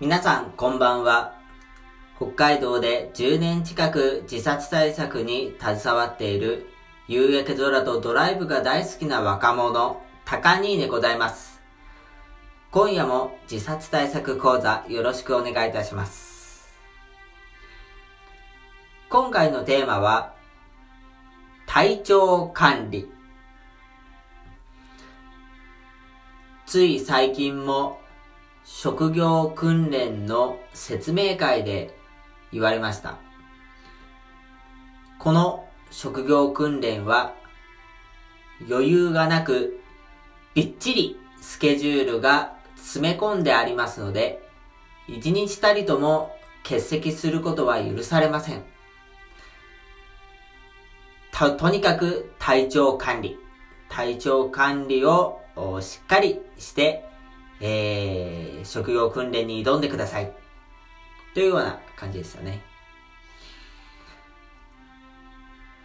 皆さんこんばんは。北海道で10年近く自殺対策に携わっている夕焼け空とドライブが大好きな若者、高兄でございます。今夜も自殺対策講座よろしくお願いいたします。今回のテーマは、体調管理。つい最近も職業訓練の説明会で言われました。この職業訓練は余裕がなくびっちりスケジュールが詰め込んでありますので一日たりとも欠席することは許されません。と、とにかく体調管理。体調管理をしっかりしてえー、職業訓練に挑んでください。というような感じですよね。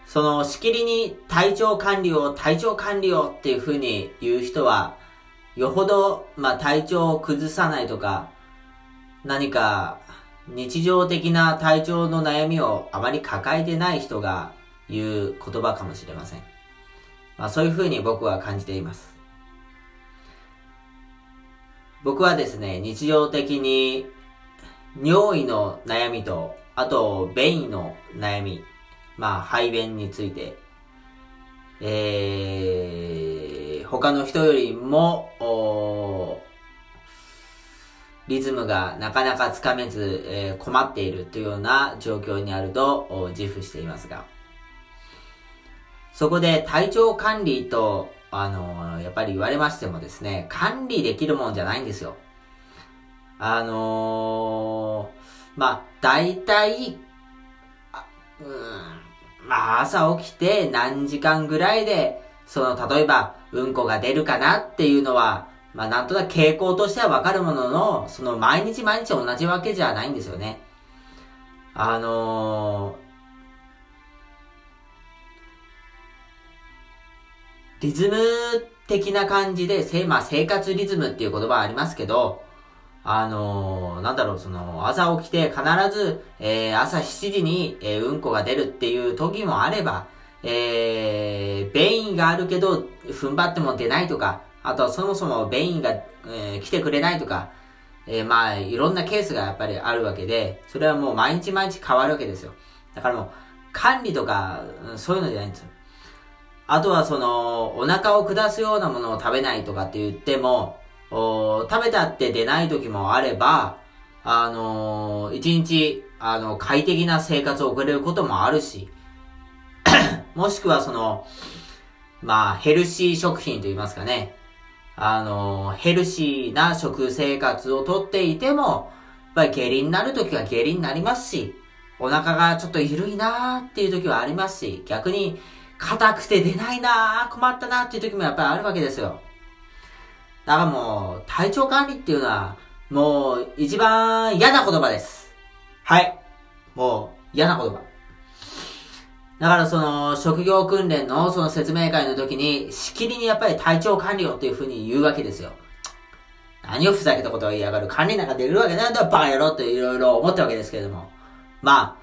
その、しきりに体調管理を、体調管理をっていう風に言う人は、よほど、まあ、体調を崩さないとか、何か、日常的な体調の悩みをあまり抱えてない人が言う言葉かもしれません。まあ、そういう風に僕は感じています。僕はですね、日常的に尿意の悩みと、あと、便意の悩み、まあ、排便について、えー、他の人よりも、リズムがなかなかつかめず、えー、困っているというような状況にあると自負していますが、そこで体調管理とあの、やっぱり言われましてもですね、管理できるもんじゃないんですよ。あのー、まあ、大体、うん、まあ、朝起きて何時間ぐらいで、その、例えば、うんこが出るかなっていうのは、まあ、なんとなく傾向としてはわかるものの、その、毎日毎日同じわけじゃないんですよね。あのー、リズム的な感じで、せまあ、生活リズムっていう言葉ありますけど、あのー、なんだろう、その、朝起きて必ず、えー、朝7時に、えー、うんこが出るっていう時もあれば、えー、便意があるけど、踏ん張っても出ないとか、あとはそもそも便意が、えー、来てくれないとか、えー、まあ、いろんなケースがやっぱりあるわけで、それはもう毎日毎日変わるわけですよ。だからもう、管理とか、そういうのじゃないんですよ。あとはその、お腹を下すようなものを食べないとかって言っても、食べたって出ない時もあれば、あのー、一日、あの、快適な生活を送れることもあるし、もしくはその、まあ、ヘルシー食品と言いますかね。あのー、ヘルシーな食生活をとっていても、やっぱり下痢になる時は下痢になりますし、お腹がちょっと緩いなーっていう時はありますし、逆に、硬くて出ないな困ったなっていう時もやっぱりあるわけですよ。だからもう、体調管理っていうのは、もう、一番嫌な言葉です。はい。もう、嫌な言葉。だからその、職業訓練のその説明会の時に、しきりにやっぱり体調管理をっていう風に言うわけですよ。何をふざけたことを言いやがる。管理なんかできるわけないんだ、バカ野郎っていろいろ思ったわけですけれども。まあ、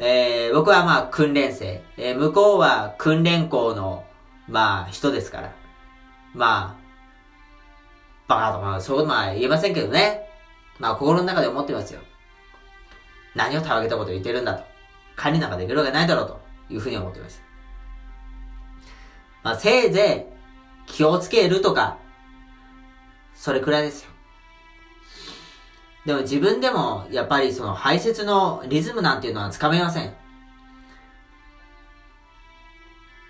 えー、僕はまあ訓練生、えー、向こうは訓練校の、まあ人ですから。まあ、バカとかそういうことは言えませんけどね。まあ心の中で思ってますよ。何をたわけたこと言ってるんだと。管理なんかできるわけないだろうというふうに思ってました。まあせいぜい気をつけるとか、それくらいですよ。でも自分でもやっぱりその排泄のリズムなんていうのはつかめません。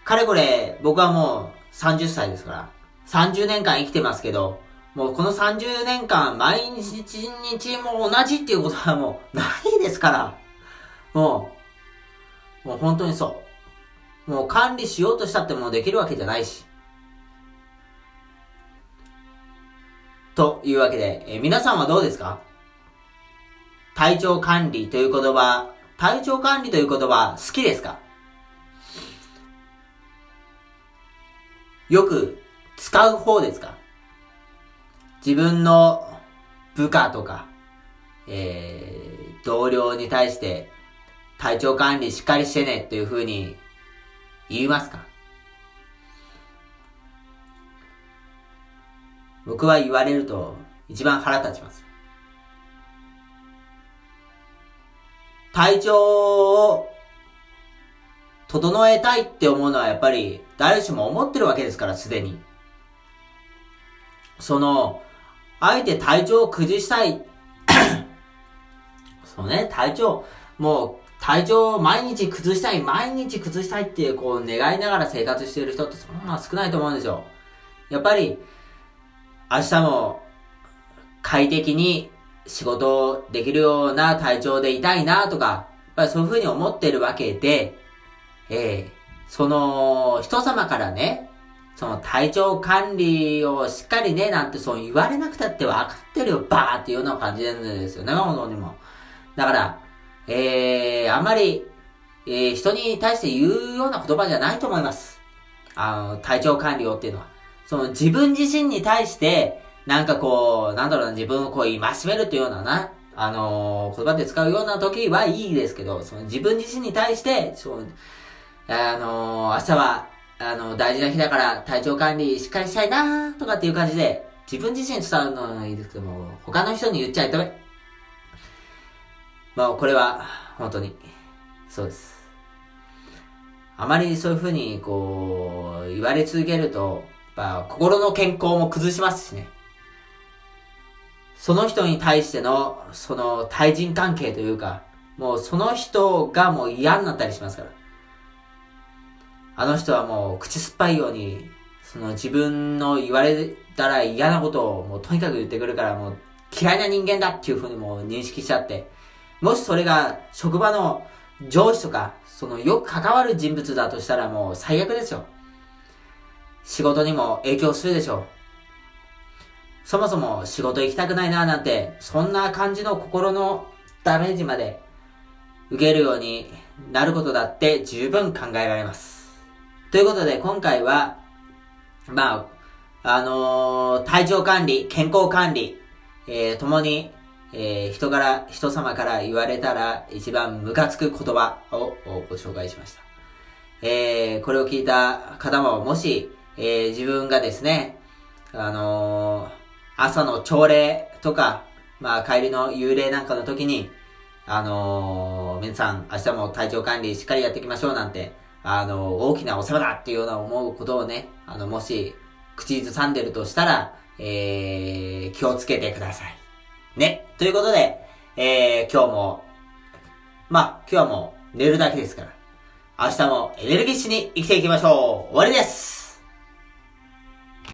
かれこれ僕はもう30歳ですから、30年間生きてますけど、もうこの30年間毎日日も同じっていうことはもうないですから、もう、もう本当にそう。もう管理しようとしたってもうできるわけじゃないし。というわけで、え皆さんはどうですか？体調管理という言葉、体調管理という言葉好きですか？よく使う方ですか？自分の部下とか、えー、同僚に対して、体調管理しっかりしてねっていう風に言いますか？僕は言われると一番腹立ちます。体調を整えたいって思うのはやっぱり誰しも思ってるわけですから、すでに。その、あえて体調を崩したい。そうね、体調、もう、体調を毎日崩したい、毎日崩したいっていう、こう、願いながら生活している人ってそんな少ないと思うんですよ。やっぱり、明日も、快適に仕事できるような体調でいたいなとか、やっぱりそういうふうに思ってるわけで、えー、その、人様からね、その体調管理をしっかりね、なんてそう言われなくたって分かってるよ、バーっていうような感じなんですよね、本当にも。だから、えー、あんまり、えー、人に対して言うような言葉じゃないと思います。あの、体調管理をっていうのは。その自分自身に対して、なんかこう、なんだろうな、自分をこう、戒めるっていうようなな、あのー、言葉で使うような時はいいですけど、その自分自身に対して、そう、あのー、明日は、あの、大事な日だから体調管理しっかりしたいなとかっていう感じで、自分自身に伝わるのはいいですけども、他の人に言っちゃいダメ。まあ、これは、本当に、そうです。あまりそういうふうに、こう、言われ続けると、やっぱ、心の健康も崩しますしね。その人に対しての、その対人関係というか、もうその人がもう嫌になったりしますから。あの人はもう口酸っぱいように、その自分の言われたら嫌なことをもうとにかく言ってくるからもう嫌いな人間だっていうふうにもう認識しちゃって、もしそれが職場の上司とか、そのよく関わる人物だとしたらもう最悪ですよ。仕事にも影響するでしょう。そもそも仕事行きたくないななんて、そんな感じの心のダメージまで受けるようになることだって十分考えられます。ということで、今回は、まあ、あのー、体調管理、健康管理、えー、ともに、えー、人から、人様から言われたら一番ムカつく言葉をご紹介しました。えー、これを聞いた方も、もし、えー、自分がですね、あのー、朝の朝礼とか、まあ、帰りの幽霊なんかの時に、あのー、皆さん、明日も体調管理しっかりやっていきましょうなんて、あの、大きなお世話だっていうような思うことをね、あの、もし、口ずさんでるとしたら、えー、気をつけてください。ね。ということで、えー、今日も、まあ、今日はもう寝るだけですから、明日もエネルギッシュに生きていきましょう終わりです